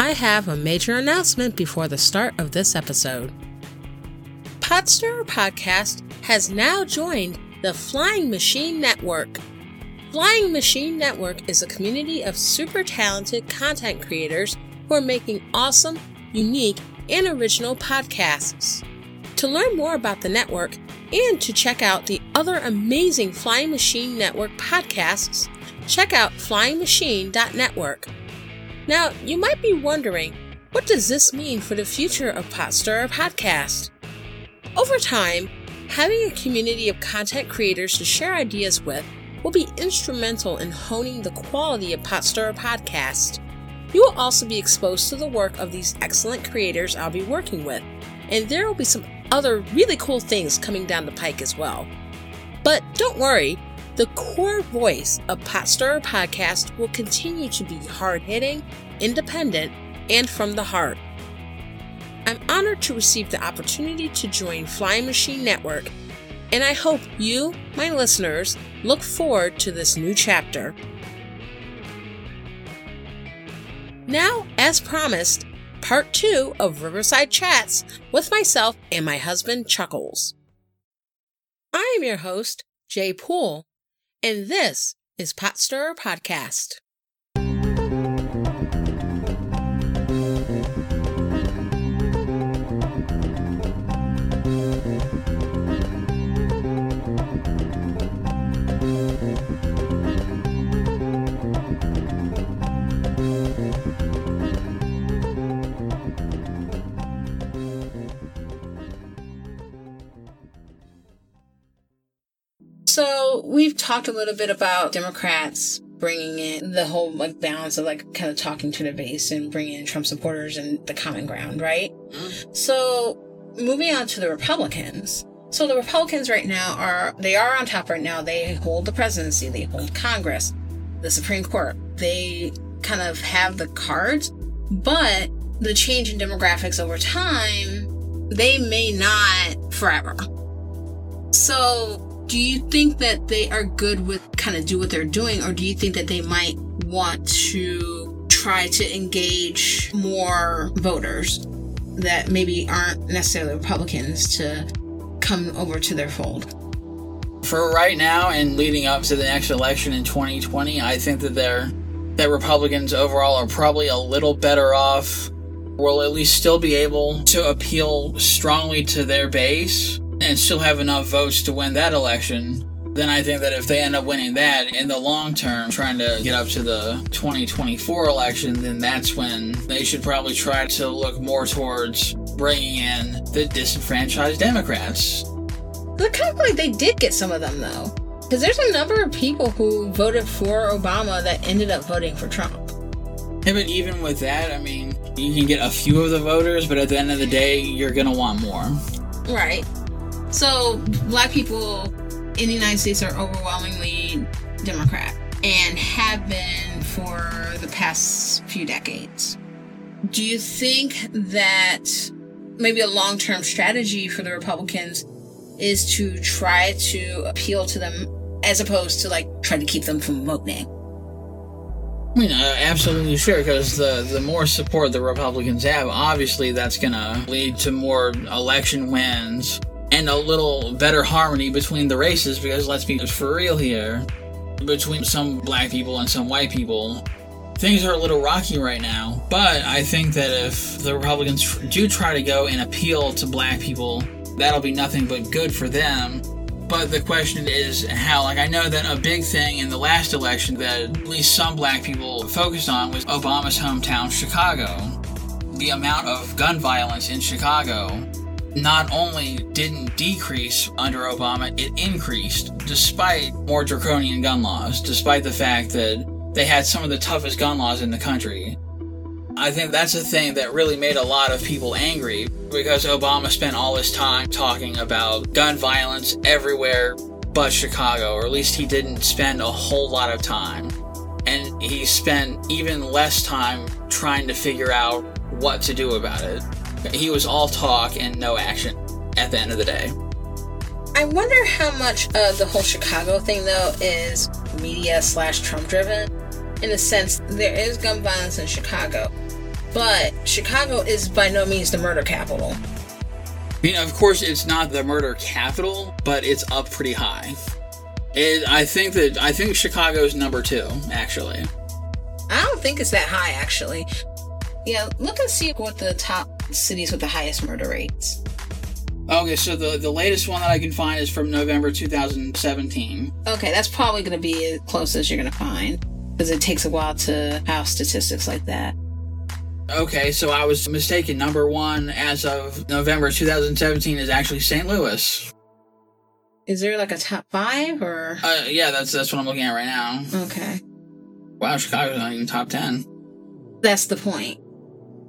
I have a major announcement before the start of this episode. Pot Stirrer Podcast has now joined the Flying Machine Network. Flying Machine Network is a community of super talented content creators who are making awesome, unique, and original podcasts. To learn more about the network and to check out the other amazing Flying Machine Network podcasts, check out flyingmachine.network. Now, you might be wondering, what does this mean for the future of Pot Stirrer Podcast? Over time, having a community of content creators to share ideas with will be instrumental in honing the quality of Pot Stirrer Podcast. You will also be exposed to the work of these excellent creators I'll be working with, and there will be some other really cool things coming down the pike as well. But don't worry, the core voice of Pot Stirrer Podcast will continue to be hard hitting, independent, and from the heart. I'm honored to receive the opportunity to join Flying Machine Network, and I hope you, my listeners, look forward to this new chapter. Now, as promised, part two of Riverside Chats with myself and my husband, Chuckles. I am your host, Jay Poole, and this is Pot Stirrer Podcast. We've talked a little bit about Democrats bringing in the whole like balance of like kind of talking to the base and bringing in Trump supporters and the common ground, right? Mm-hmm. So moving on to the Republicans. So the Republicans right now are they are on top right now. They hold the presidency, they hold Congress, the Supreme Court. They kind of have the cards, but the change in demographics over time, they may not forever. So do you think that they are good with kind of do what they're doing, or do you think that they might want to try to engage more voters that maybe aren't necessarily Republicans to come over to their fold? For right now and leading up to the next election in 2020, I think that they're that Republicans overall are probably a little better off. Will at least still be able to appeal strongly to their base and still have enough votes to win that election, then I think that if they end up winning that in the long term, trying to get up to the 2024 election, then that's when they should probably try to look more towards bringing in the disenfranchised Democrats. Look kind of like they did get some of them, though. Because there's a number of people who voted for Obama that ended up voting for Trump. Yeah, but even with that, I mean, you can get a few of the voters, but at the end of the day, you're going to want more. Right. So, black people in the United States are overwhelmingly Democrat and have been for the past few decades. Do you think that maybe a long term strategy for the Republicans is to try to appeal to them as opposed to like try to keep them from voting? I mean, absolutely sure, because the, the more support the Republicans have, obviously that's going to lead to more election wins and a little better harmony between the races because let's be for real here between some black people and some white people things are a little rocky right now. But i think that if the republicans do try to go and appeal to black people that'll be nothing but good for them. But the question is how. Like i know that a big thing in the last election that at least some black people focused on was obama's hometown chicago. The amount of gun violence in chicago not only didn't decrease under Obama, it increased despite more draconian gun laws, despite the fact that they had some of the toughest gun laws in the country. I think that's a thing that really made a lot of people angry because Obama spent all his time talking about gun violence everywhere but Chicago, or at least he didn't spend a whole lot of time. And he spent even less time trying to figure out what to do about it. He was all talk and no action at the end of the day. I wonder how much of the whole Chicago thing, though, is media slash Trump driven. In a sense, there is gun violence in Chicago. but Chicago is by no means the murder capital. I mean, of course, it's not the murder capital, but it's up pretty high. It, I think that I think Chicago's number two, actually. I don't think it's that high, actually. Yeah, look and see what the top cities with the highest murder rates. Okay, so the the latest one that I can find is from November 2017. Okay, that's probably going to be as close as you're going to find because it takes a while to have statistics like that. Okay, so I was mistaken. Number one, as of November 2017, is actually St. Louis. Is there like a top five or? Uh, yeah, that's that's what I'm looking at right now. Okay. Wow, Chicago's not even top 10. That's the point.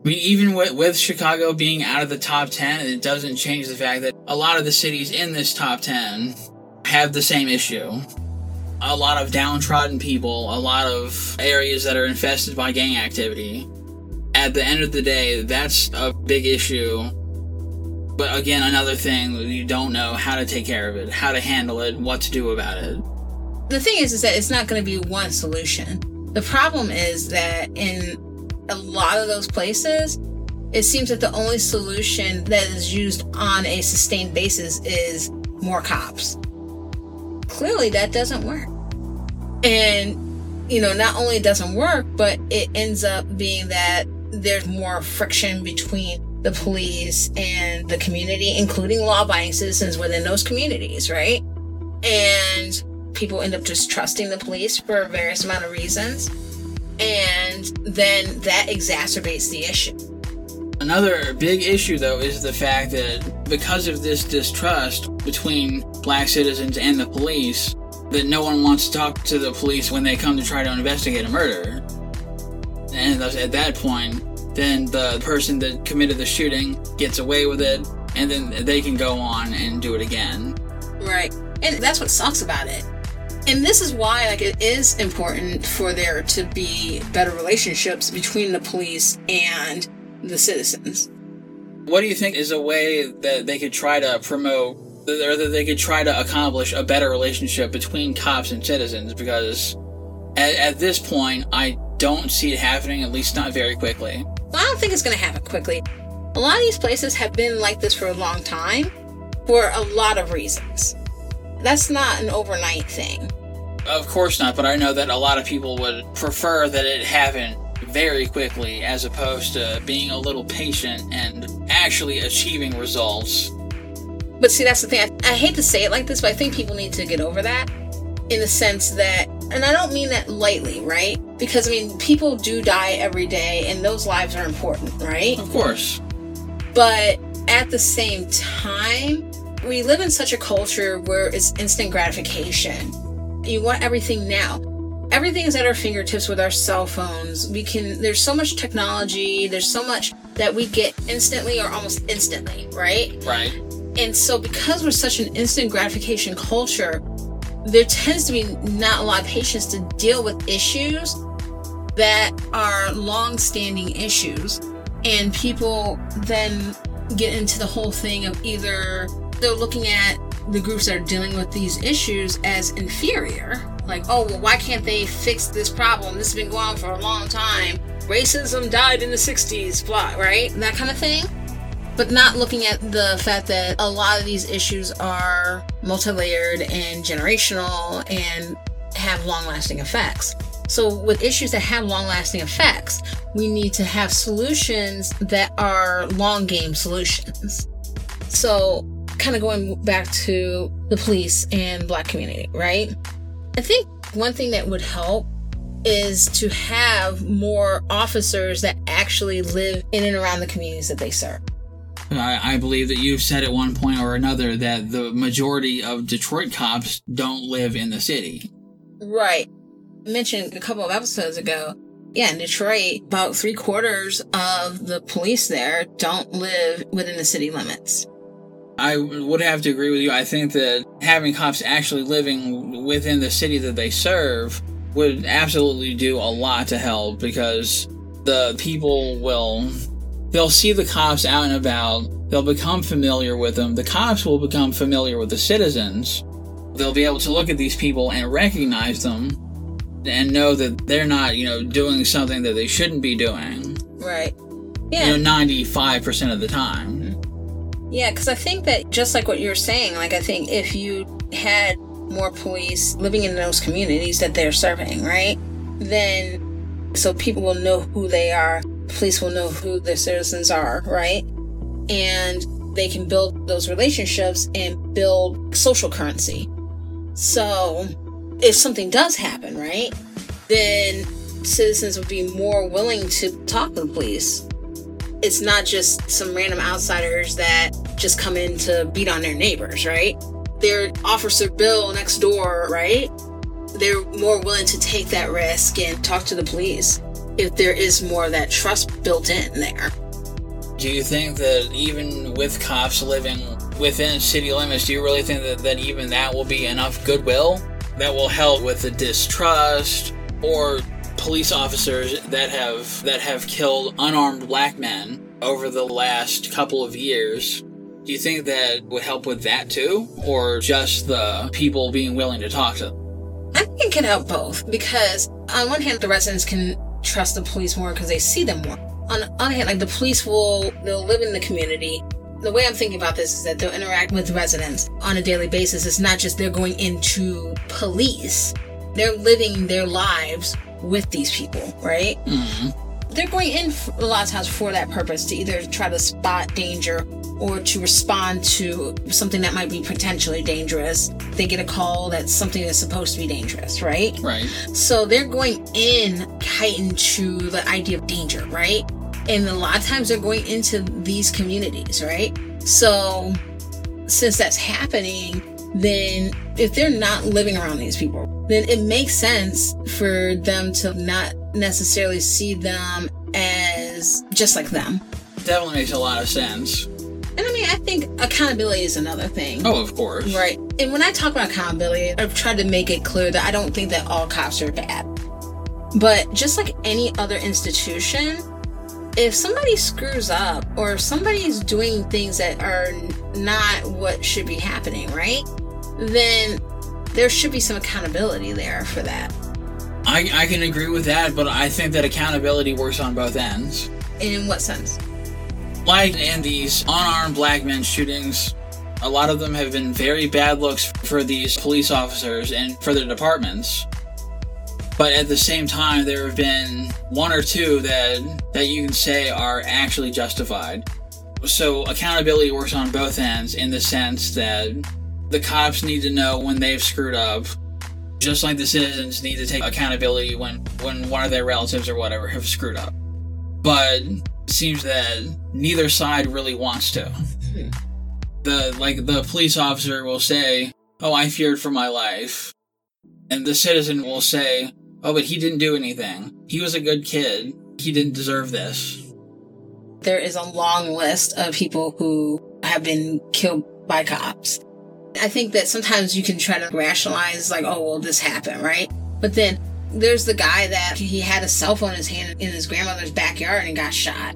I mean, even with, with Chicago being out of the top 10, it doesn't change the fact that a lot of the cities in this top 10 have the same issue. A lot of downtrodden people, a lot of areas that are infested by gang activity. At the end of the day, that's a big issue. But again, another thing, you don't know how to take care of it, how to handle it, what to do about it. The thing is, is that it's not going to be one solution. The problem is that in a lot of those places, it seems that the only solution that is used on a sustained basis is more cops. Clearly, that doesn't work. And, you know, not only doesn't work, but it ends up being that there's more friction between the police and the community, including law abiding citizens within those communities, right? And people end up just trusting the police for various amount of reasons and then that exacerbates the issue. Another big issue, though, is the fact that because of this distrust between black citizens and the police, that no one wants to talk to the police when they come to try to investigate a murder. And thus, at that point, then the person that committed the shooting gets away with it, and then they can go on and do it again. Right. And that's what sucks about it and this is why like it is important for there to be better relationships between the police and the citizens. What do you think is a way that they could try to promote or that they could try to accomplish a better relationship between cops and citizens? Because at, at this point i don't see it happening at least not very quickly. Well, i don't think it's going to happen quickly. A lot of these places have been like this for a long time for a lot of reasons that's not an overnight thing. Of course not, but I know that a lot of people would prefer that it happen very quickly as opposed to being a little patient and actually achieving results. But see, that's the thing. I, I hate to say it like this, but I think people need to get over that in the sense that, and I don't mean that lightly, right? Because, I mean, people do die every day and those lives are important, right? Of course. But at the same time, we live in such a culture where it's instant gratification. You want everything now. Everything is at our fingertips with our cell phones. We can, there's so much technology, there's so much that we get instantly or almost instantly, right? Right. And so, because we're such an instant gratification culture, there tends to be not a lot of patience to deal with issues that are long standing issues. And people then get into the whole thing of either they're looking at the groups that are dealing with these issues as inferior. Like, oh, well, why can't they fix this problem? This has been going on for a long time. Racism died in the 60s, blah, right? That kind of thing. But not looking at the fact that a lot of these issues are multi layered and generational and have long lasting effects. So, with issues that have long lasting effects, we need to have solutions that are long game solutions. So, kind of going back to the police and black community, right? I think one thing that would help is to have more officers that actually live in and around the communities that they serve. I, I, believe that you've said at one point or another that the majority of Detroit cops don't live in the city. Right. I mentioned a couple of episodes ago. Yeah, in Detroit, about three quarters of the police there don't live within the city limits. I would have to agree with you. I think that having cops actually living within the city that they serve would absolutely do a lot to help because the people will they'll see the cops out and about they'll become familiar with them the cops will become familiar with the citizens they'll be able to look at these people and recognize them and know that they're not you know doing something that they shouldn't be doing right Yeah. You know, ninety-five percent of the time. Yeah, because I think that just like what you're saying, like I think if you had more police living in those communities that they're serving, right? Then so people will know who they are, police will know who the citizens are, right? And they can build those relationships and build social currency. So if something does happen, right, then citizens would be more willing to talk to the police. It's not just some random outsiders that just come in to beat on their neighbors, right? Their Officer Bill next door, right? They're more willing to take that risk and talk to the police if there is more of that trust built in there. Do you think that even with cops living within city limits, do you really think that, that even that will be enough goodwill that will help with the distrust or police officers that have that have killed unarmed black men over the last couple of years? Do you think that would help with that too, or just the people being willing to talk to them? I think it can help both because on one hand, the residents can trust the police more because they see them more. On the other hand, like the police will, they'll live in the community. The way I'm thinking about this is that they'll interact with residents on a daily basis. It's not just they're going into police. They're living their lives with these people, right? Mm-hmm. They're going in a lot of times for that purpose to either try to spot danger or to respond to something that might be potentially dangerous. They get a call that something is supposed to be dangerous, right? Right. So they're going in heightened to the idea of danger, right? And a lot of times they're going into these communities, right? So since that's happening, then if they're not living around these people, then it makes sense for them to not necessarily see them as just like them. Definitely makes a lot of sense. And I mean, I think accountability is another thing. Oh, of course. Right. And when I talk about accountability, I've tried to make it clear that I don't think that all cops are bad. But just like any other institution, if somebody screws up or if somebody's doing things that are not what should be happening, right? Then there should be some accountability there for that. I, I can agree with that, but I think that accountability works on both ends. And in what sense? Like in these unarmed black men shootings, a lot of them have been very bad looks for these police officers and for their departments. But at the same time, there have been one or two that that you can say are actually justified. So accountability works on both ends in the sense that the cops need to know when they've screwed up, just like the citizens need to take accountability when when one of their relatives or whatever have screwed up. But seems that neither side really wants to. The like the police officer will say, "Oh, I feared for my life," and the citizen will say, "Oh, but he didn't do anything. He was a good kid. He didn't deserve this." There is a long list of people who have been killed by cops. I think that sometimes you can try to rationalize, like, oh, well, this happened, right? But then there's the guy that he had a cell phone in his hand in his grandmother's backyard and got shot.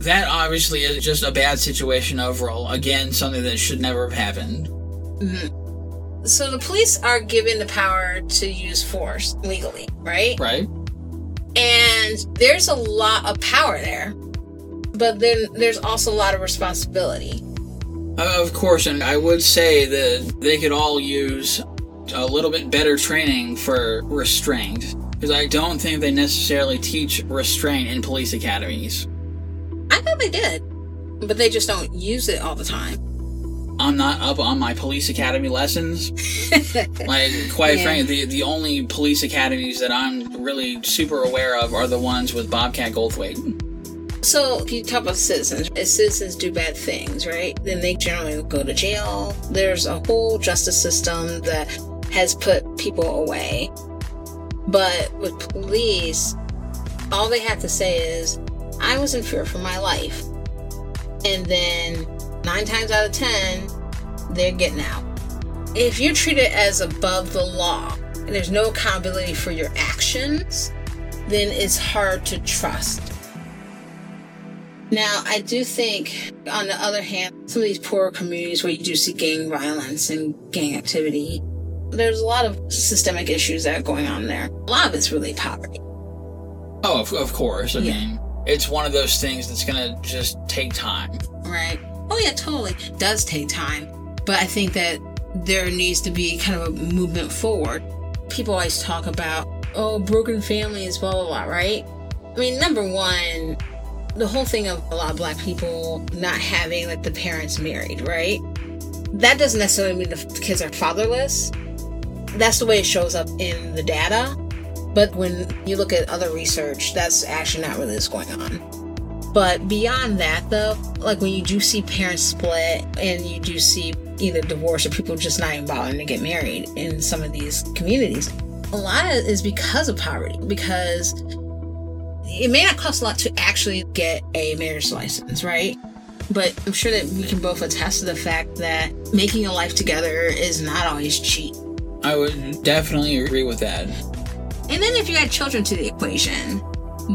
That obviously is just a bad situation overall. Again, something that should never have happened. Mm-hmm. So the police are given the power to use force legally, right? Right? And there's a lot of power there, but then there's also a lot of responsibility. Uh, Of course, and I would say that they could all use a little bit better training for restraint. Because I don't think they necessarily teach restraint in police academies. I thought they did, but they just don't use it all the time. I'm not up on my police academy lessons. Like, quite Yeah. frankly, the, the only police academies that I'm really super aware of are the ones with Bobcat Goldthwait. So, if you talk about citizens, if citizens do bad things, right, then they generally go to jail. There's a whole justice system that has put people away. But with police, all they have to say is, I was in fear for my life. And then nine times out of ten, they're getting out. If you're treated as above the law and there's no accountability for your actions, then it's hard to trust. Now, I do think, on the other hand, some of these poorer communities where you do see gang violence and gang activity, there's a lot of systemic issues that are going on there. A lot of it's really poverty. Oh, of, of course. I Yeah. mean, it's one of those things that's gonna just take time. Right. Oh yeah, totally. It does take time, but I think that there needs to be kind of a movement forward. People always talk about oh broken families, blah blah blah, right? I mean, number one, the whole thing of a lot of black people not having like the parents married, right? That doesn't necessarily mean the kids are fatherless. That's the way it shows up in the data. But when you look at other research, that's actually not really what's going on. But beyond that, though, like when you do see parents split and you do see either divorce or people just not even bothering to get married in some of these communities, a lot of it is because of poverty, because it may not cost a lot to actually get a marriage license, right? But I'm sure that we can both attest to the fact that making a life together is not always cheap. I would definitely agree with that. And then if you add children to the equation,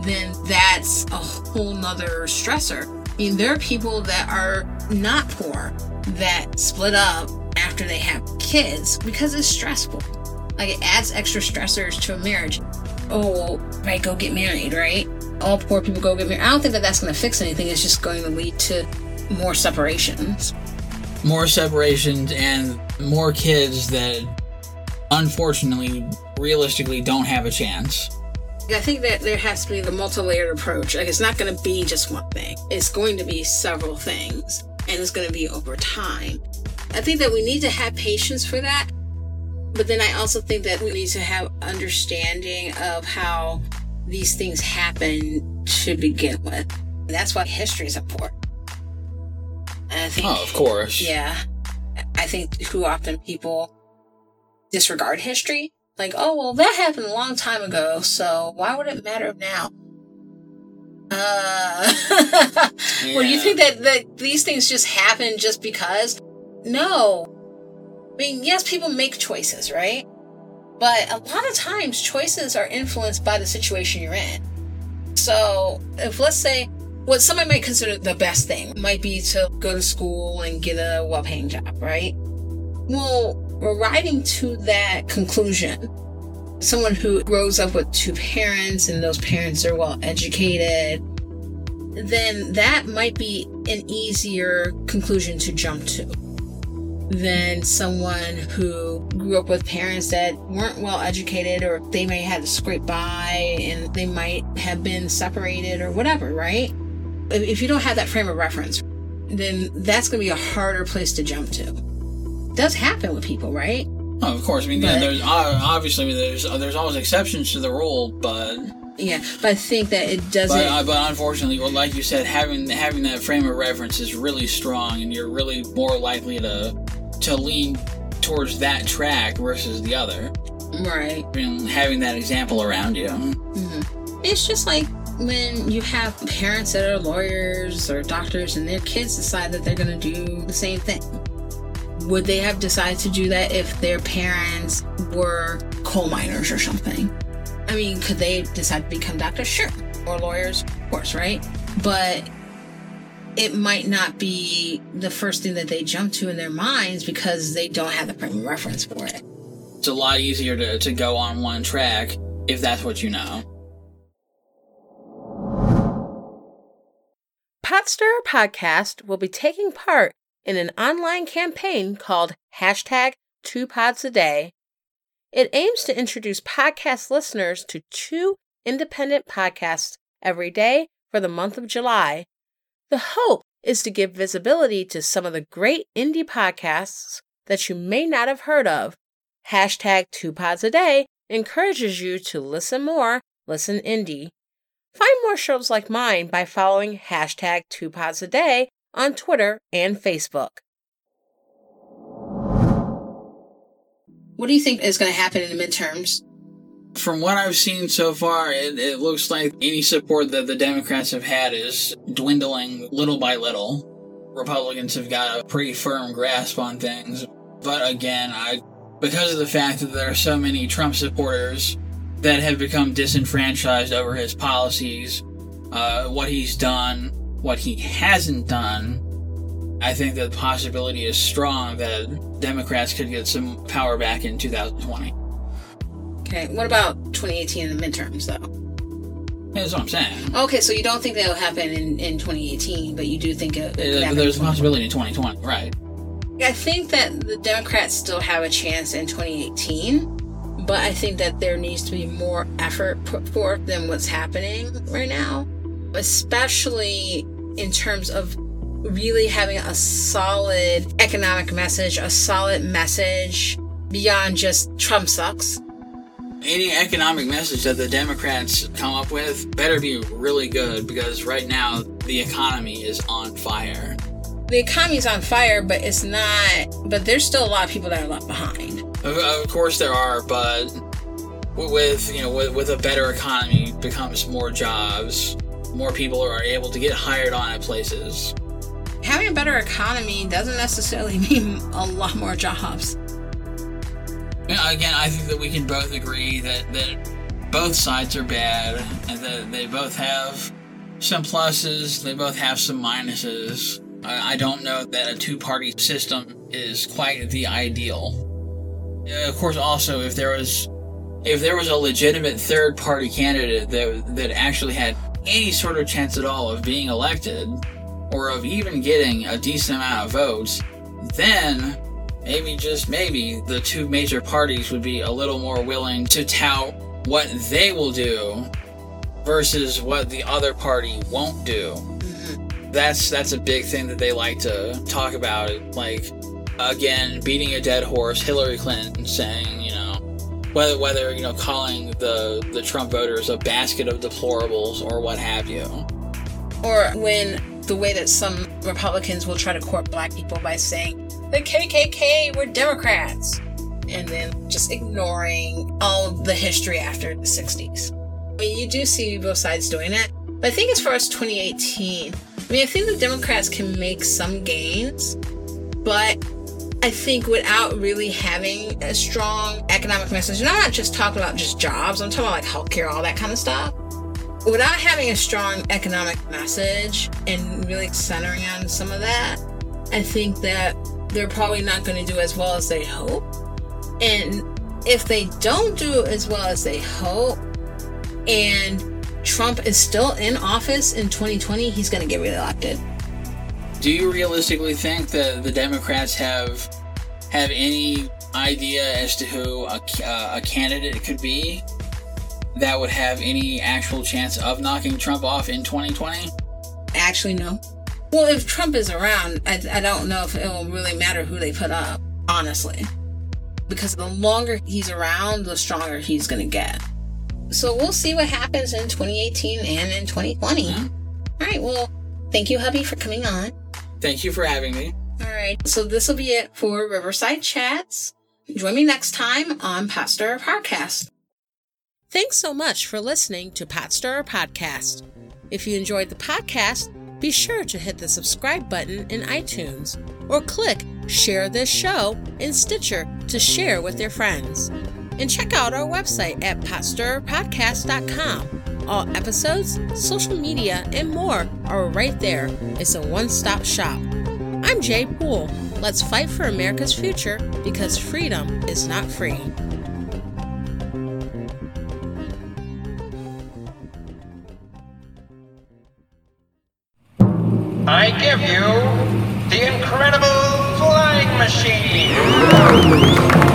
then that's a whole nother stressor. I mean, there are people that are not poor that split up after they have kids because it's stressful. Like it adds extra stressors to a marriage. Oh, right, go get married, right? All poor people go get married. I don't think that that's going to fix anything. It's just going to lead to more separations. More separations and more kids that unfortunately realistically don't have a chance. I think that there has to be the multi-layered approach. Like it's not going to be just one thing. It's going to be several things, and it's going to be over time. I think that we need to have patience for that, but then I also think that we need to have understanding of how these things happen to begin with. That's why history is important. And I think, oh, of course. Yeah, I think too often people disregard history like, oh, well, that happened a long time ago, so why would it matter now? Uh, yeah. well, you think that, that these things just happen just because? No. I mean, yes, people make choices, right? But a lot of times, choices are influenced by the situation you're in. So, if let's say what somebody might consider the best thing might be to go to school and get a well paying job, right? Well, arriving to that conclusion, someone who grows up with two parents and those parents are well educated, then that might be an easier conclusion to jump to than someone who grew up with parents that weren't well educated or they may have to scrape by and they might have been separated or whatever, right? If you don't have that frame of reference, then that's going to be a harder place to jump to does happen with people, right? Oh, of course. I mean, but, yeah, there's uh, obviously there's uh, there's always exceptions to the rule, but yeah, but I think that it doesn't. But, uh, but unfortunately, well, like you said, having having that frame of reference is really strong, and you're really more likely to to lean towards that track versus the other. Right. Mean, having that example around you. Mm-hmm. It's just like when you have parents that are lawyers or doctors, and their kids decide that they're going to do the same thing would they have decided to do that if their parents were coal miners or something? I mean, could they decide to become doctors? Sure. Or lawyers? Of course, right? But it might not be the first thing that they jump to in their minds because they don't have the frame of reference for it. It's a lot easier to, to go on one track if that's what you know. Pot Stirrer Podcast will be taking part in an online campaign called hashtag two pods a day. It aims to introduce podcast listeners to two independent podcasts every day for the month of July. The hope is to give visibility to some of the great indie podcasts that you may not have heard of. Hashtag two pods a day encourages you to listen more, listen indie. Find more shows like mine by following hashtag two pods a day on Twitter and Facebook. What do you think is going to happen in the midterms? From what I've seen so far, it, it looks like any support that the Democrats have had is dwindling little by little. Republicans have got a pretty firm grasp on things. But again, I because of the fact that there are so many Trump supporters that have become disenfranchised over his policies, uh, what he's done, what he hasn't done, I think that the possibility is strong that Democrats could get some power back in 2020. Okay, what about 2018 in the midterms, though? That's what I'm saying. Okay, so you don't think that'll happen in, in 2018, but you do think it, it uh, There's a possibility in 2020, right? I think that the Democrats still have a chance in 2018, but I think that there needs to be more effort put forth than what's happening right now, especially in terms of really having a solid economic message, a solid message beyond just Trump sucks any economic message that the Democrats come up with better be really good because right now the economy is on fire. The economy is on fire, but it's not. But there's still a lot of people that are left behind. Of, of course there are, but with you know with, with a better economy becomes more jobs. More people are able to get hired on at places. Having a better economy doesn't necessarily mean a lot more jobs again, I think that we can both agree that, that both sides are bad and that they both have some pluses, they both have some minuses. I, I don't know that a two party system is quite the ideal. Of course, also, if there was if there was a legitimate third party candidate that, that actually had any sort of chance at all of being elected or of even getting a decent amount of votes, then maybe just maybe the two major parties would be a little more willing to tout what they will do versus what the other party won't do. That's that's a big thing that they like to talk about. Like again, beating a dead horse, Hillary Clinton saying, you know, whether whether you know calling the the Trump voters a basket of deplorables or what have you. Or when the way that some Republicans will try to court black people by saying the KKK were Democrats, and then just ignoring all the history after the 60s. I mean, you do see both sides doing it, but I think as far as 2018, I mean, I think the Democrats can make some gains, but I think without really having a strong economic message, and I'm not just talking about just jobs, I'm talking about like healthcare, all that kind of stuff. Without having a strong economic message and really centering on some of that, I think that they're probably not going to do as well as they hope. And if they don't do as well as they hope, and Trump is still in office in 2020, he's going to get reelected. Do you realistically think that the Democrats have have any idea as to who a, uh, a candidate could be that would have any actual chance of knocking Trump off in 2020? Actually, no. Well, if Trump is around, I, I don't know if it will really matter who they put up, honestly. Because the longer he's around, the stronger he's going to get. So we'll see what happens in 2018 and in 2020. Yeah. All right. Well, thank you, hubby, for coming on. Thank you for having me. All right. So this will be it for Riverside Chats. Join me next time on Pot Stirrer Podcast. Thanks so much for listening to Pot Stirrer Podcast. If you enjoyed the podcast, be sure to hit the subscribe button in iTunes or click Share this show in Stitcher to share with your friends. And check out our website at potstirrerpodcast.com. All episodes, social media, and more are right there. It's a one stop shop. I'm Jay Poole. Let's fight for America's future because freedom is not free. I give you the incredible flying machine.